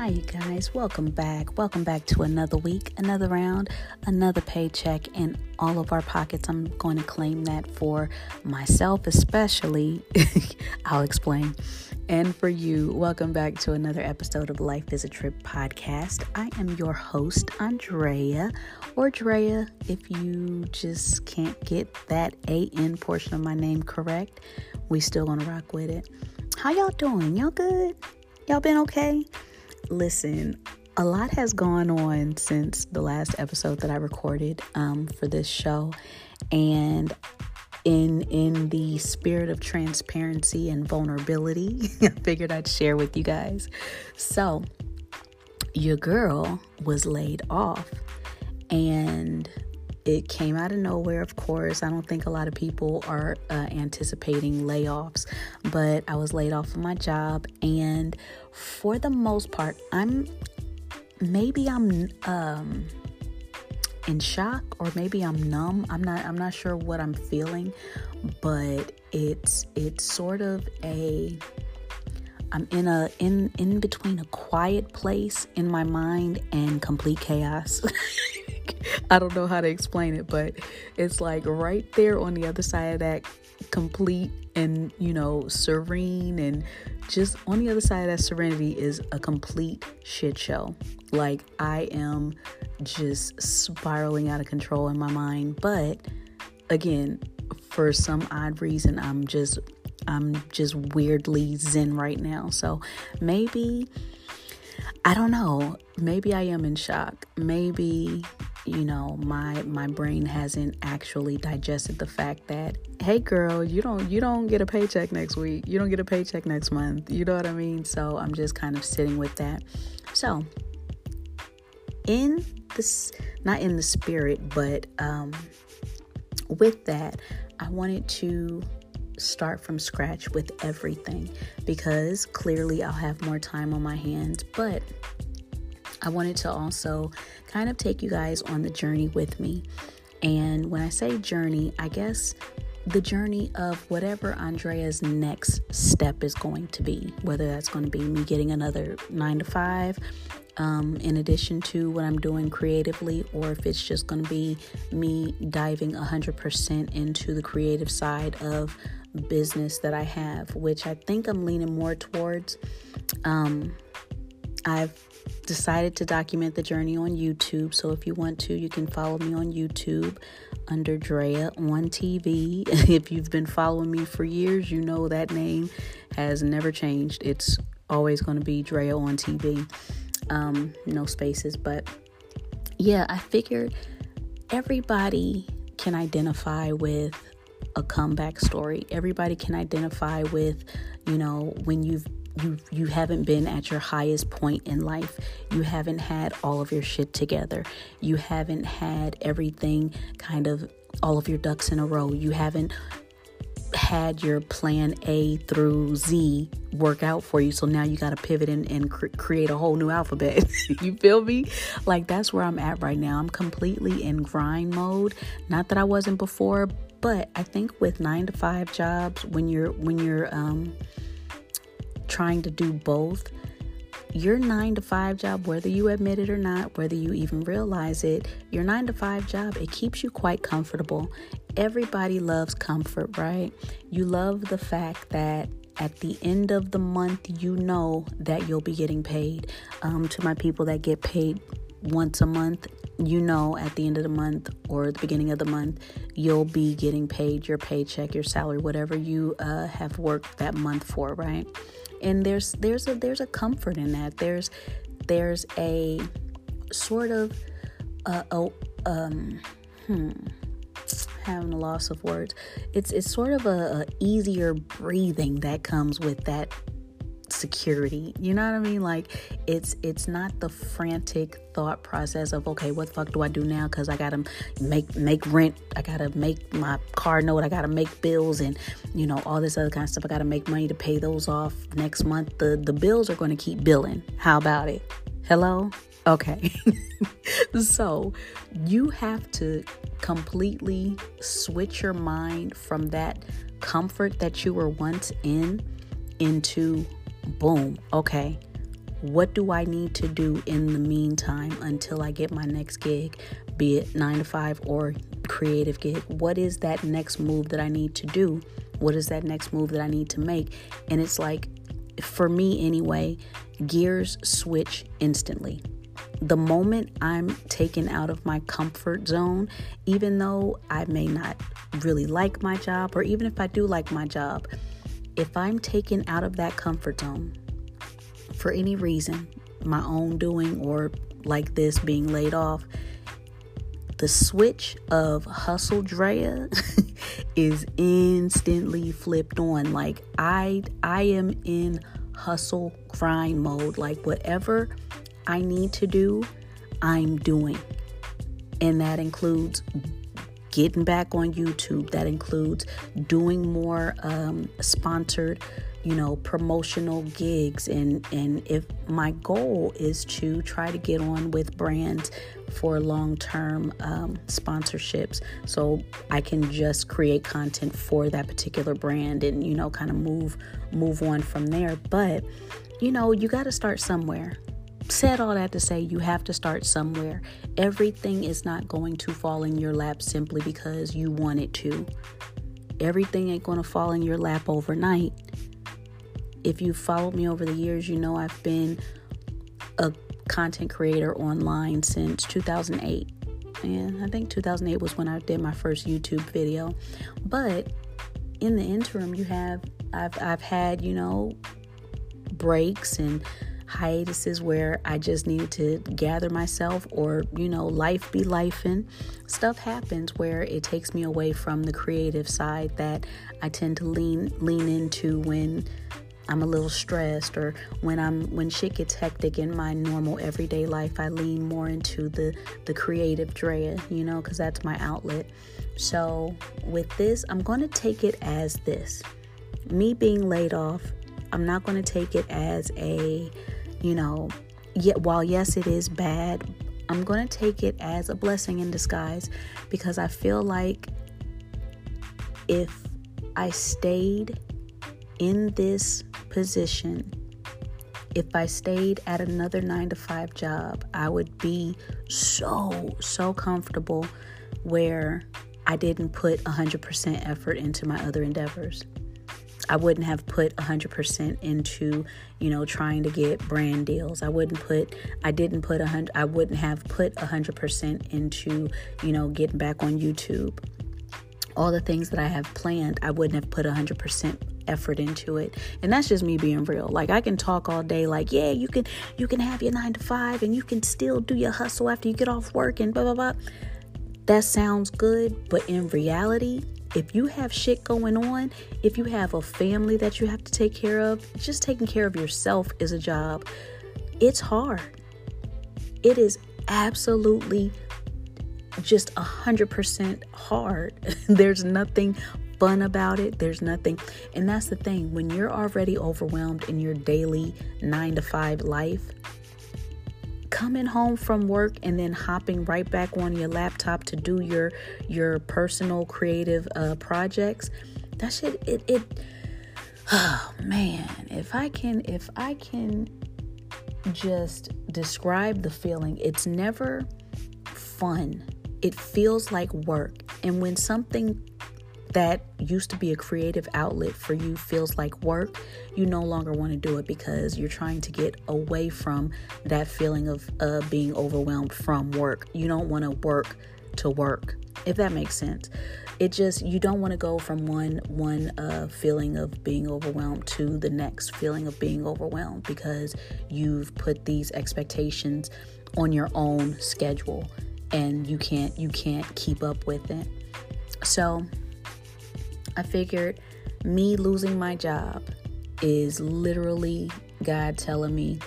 Hi, you guys. Welcome back. Welcome back to another week, another round, another paycheck in all of our pockets. I'm going to claim that for myself, especially. I'll explain. And for you, welcome back to another episode of Life is a Trip podcast. I am your host, Andrea, or Drea, if you just can't get that A N portion of my name correct. We still gonna rock with it. How y'all doing? Y'all good? Y'all been okay? Listen, a lot has gone on since the last episode that I recorded um, for this show, and in in the spirit of transparency and vulnerability, I figured I'd share with you guys. So, your girl was laid off, and it came out of nowhere, of course. I don't think a lot of people are uh, anticipating layoffs, but I was laid off from my job. And for the most part, I'm maybe I'm um, in shock or maybe I'm numb. I'm not I'm not sure what I'm feeling, but it's it's sort of a I'm in a in in between a quiet place in my mind and complete chaos. I don't know how to explain it, but it's like right there on the other side of that complete and, you know, serene and just on the other side of that serenity is a complete shit show. Like I am just spiraling out of control in my mind, but again, for some odd reason, I'm just I'm just weirdly zen right now. So maybe I don't know. Maybe I am in shock. Maybe you know my my brain hasn't actually digested the fact that hey girl you don't you don't get a paycheck next week. You don't get a paycheck next month. You know what i mean? So i'm just kind of sitting with that. So in this not in the spirit but um with that i wanted to start from scratch with everything because clearly i'll have more time on my hands but I wanted to also kind of take you guys on the journey with me. And when I say journey, I guess the journey of whatever Andrea's next step is going to be, whether that's going to be me getting another nine to five, um, in addition to what I'm doing creatively, or if it's just going to be me diving 100% into the creative side of business that I have, which I think I'm leaning more towards. Um, I've decided to document the journey on YouTube. So if you want to, you can follow me on YouTube under Drea on TV. if you've been following me for years, you know that name has never changed. It's always going to be Drea on TV. Um, no spaces, but yeah, I figured everybody can identify with a comeback story. Everybody can identify with, you know, when you've you you haven't been at your highest point in life. You haven't had all of your shit together. You haven't had everything kind of all of your ducks in a row. You haven't had your plan A through Z work out for you. So now you got to pivot and, and cr- create a whole new alphabet. you feel me? Like that's where I'm at right now. I'm completely in grind mode. Not that I wasn't before, but I think with nine to five jobs, when you're, when you're, um, trying to do both, your nine to five job, whether you admit it or not, whether you even realize it, your nine to five job, it keeps you quite comfortable. Everybody loves comfort, right? You love the fact that at the end of the month, you know that you'll be getting paid. Um, to my people that get paid once a month, you know at the end of the month or the beginning of the month, you'll be getting paid your paycheck, your salary, whatever you uh, have worked that month for, right? And there's there's a there's a comfort in that. There's there's a sort of uh, um hmm having a loss of words. It's it's sort of a, a easier breathing that comes with that security. You know what I mean? Like it's it's not the frantic thought process of okay, what the fuck do I do now? Because I gotta make make rent, I gotta make my car note, I gotta make bills, and you know all this other kind of stuff. I gotta make money to pay those off next month. The the bills are to keep billing. How about it? Hello. Okay. so you have to completely switch your mind from that comfort that you were once in into boom, okay, what do I need to do in the meantime until I get my next gig, be it nine to five or creative gig? What is that next move that I need to do? What is that next move that I need to make? And it's like, for me anyway, gears switch instantly. The moment I'm taken out of my comfort zone, even though I may not really like my job, or even if I do like my job, if I'm taken out of that comfort zone, for any reason, my own doing or like this being laid off, the switch of hustle Drea is instantly flipped on. Like I I am in hustle grind mode. Like whatever I need to do, I'm doing. And that includes getting back on YouTube. That includes doing more um, sponsored you know promotional gigs and and if my goal is to try to get on with brands for long-term um, sponsorships so i can just create content for that particular brand and you know kind of move move on from there but you know you got to start somewhere said all that to say you have to start somewhere everything is not going to fall in your lap simply because you want it to everything ain't going to fall in your lap overnight if you followed me over the years, you know I've been a content creator online since 2008. And I think 2008 was when I did my first YouTube video. But in the interim, you have I've I've had, you know, breaks and hiatuses where I just needed to gather myself or, you know, life be life and stuff happens where it takes me away from the creative side that I tend to lean lean into when I'm a little stressed or when I'm when shit gets hectic in my normal everyday life, I lean more into the the creative Drea, you know, cuz that's my outlet. So, with this, I'm going to take it as this. Me being laid off, I'm not going to take it as a, you know, yet while yes it is bad, I'm going to take it as a blessing in disguise because I feel like if I stayed in this position, if I stayed at another nine to five job, I would be so, so comfortable where I didn't put 100% effort into my other endeavors. I wouldn't have put 100% into, you know, trying to get brand deals. I wouldn't put I didn't put a 100 I wouldn't have put 100% into, you know, getting back on YouTube. All the things that I have planned, I wouldn't have put 100% effort into it and that's just me being real like i can talk all day like yeah you can you can have your nine to five and you can still do your hustle after you get off work and blah blah blah that sounds good but in reality if you have shit going on if you have a family that you have to take care of just taking care of yourself is a job it's hard it is absolutely just a hundred percent hard. There's nothing fun about it. There's nothing. And that's the thing. When you're already overwhelmed in your daily nine to five life, coming home from work and then hopping right back on your laptop to do your your personal creative uh, projects, that shit it it oh man, if I can if I can just describe the feeling, it's never fun. It feels like work. And when something that used to be a creative outlet for you feels like work, you no longer want to do it because you're trying to get away from that feeling of uh, being overwhelmed from work. You don't want to work to work, if that makes sense. It just you don't want to go from one one uh, feeling of being overwhelmed to the next feeling of being overwhelmed because you've put these expectations on your own schedule and you can't you can't keep up with it. So I figured me losing my job is literally God telling me,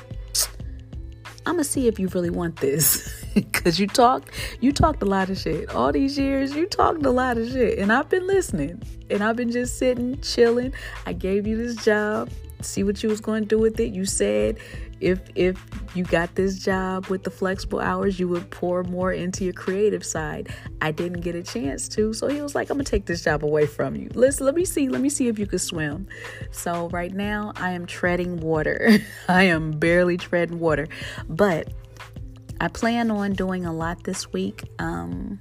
I'm gonna see if you really want this. Cause you talked, you talked a lot of shit. All these years, you talked a lot of shit. And I've been listening. And I've been just sitting, chilling. I gave you this job see what you was going to do with it. You said if if you got this job with the flexible hours, you would pour more into your creative side. I didn't get a chance to, so he was like, "I'm gonna take this job away from you. Let's let me see, let me see if you can swim." So right now, I am treading water. I am barely treading water, but I plan on doing a lot this week. Um,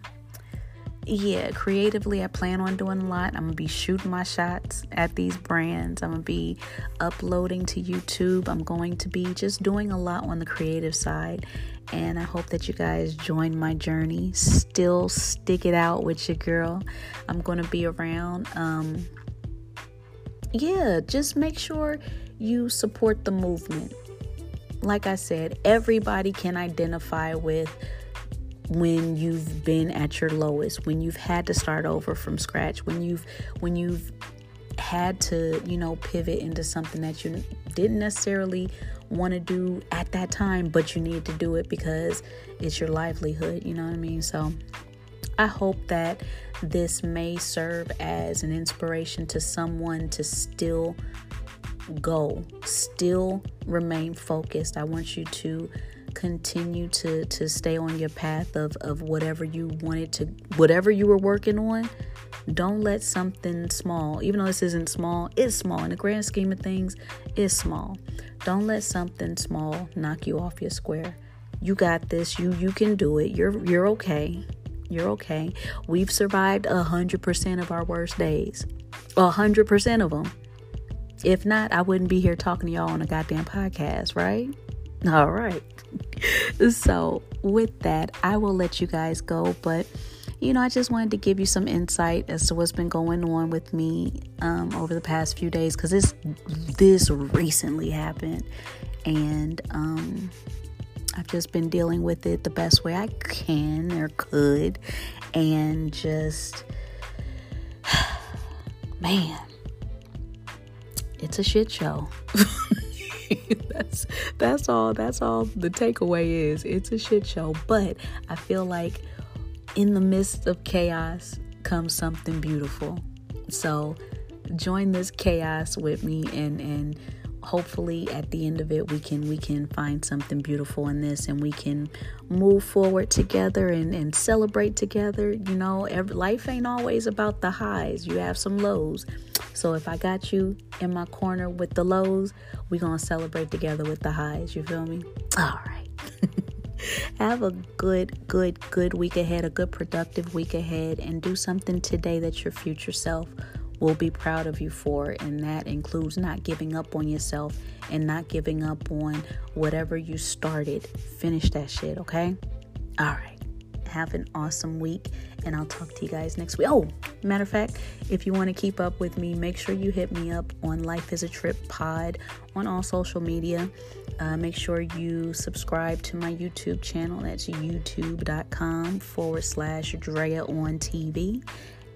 yeah, creatively, I plan on doing a lot. I'm gonna be shooting my shots at these brands. I'm gonna be uploading to YouTube. I'm going to be just doing a lot on the creative side. And I hope that you guys join my journey. Still stick it out with your girl. I'm gonna be around. Um, yeah, just make sure you support the movement. Like I said, everybody can identify with when you've been at your lowest, when you've had to start over from scratch, when you've when you've had to, you know, pivot into something that you didn't necessarily want to do at that time, but you need to do it because it's your livelihood, you know what I mean? So I hope that this may serve as an inspiration to someone to still go, still remain focused. I want you to continue to to stay on your path of of whatever you wanted to whatever you were working on don't let something small even though this isn't small it's small. In the grand scheme of things it's small. Don't let something small knock you off your square. You got this. You you can do it. You're you're okay. You're okay. We've survived a hundred percent of our worst days. A hundred percent of them if not i wouldn't be here talking to y'all on a goddamn podcast right? All right so, with that, I will let you guys go. But, you know, I just wanted to give you some insight as to what's been going on with me um, over the past few days because this this recently happened, and um, I've just been dealing with it the best way I can or could, and just man, it's a shit show. that's that's all that's all the takeaway is. It's a shit show, but I feel like in the midst of chaos comes something beautiful. So join this chaos with me and and hopefully at the end of it we can we can find something beautiful in this and we can move forward together and, and celebrate together. You know every, life ain't always about the highs. You have some lows. So if i got you in my corner with the lows we gonna celebrate together with the highs. You feel me? All right. Have a good good good week ahead a good productive week ahead and do something today that your future self will be proud of you for. And that includes not giving up on yourself and not giving up on whatever you started. Finish that shit, okay? All right. Have an awesome week, and I'll talk to you guys next week. Oh, matter of fact, if you want to keep up with me, make sure you hit me up on Life is a Trip Pod on all social media. Uh, make sure you subscribe to my YouTube channel. That's youtube.com forward slash Drea on TV.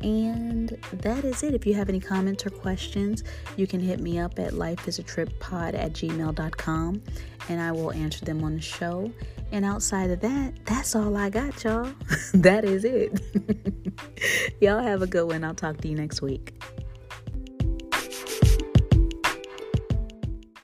And that is it. If you have any comments or questions, you can hit me up at lifeisatrippod at gmail.com and I will answer them on the show. And outside of that, that's all I got, y'all. that is it. y'all have a good one. I'll talk to you next week.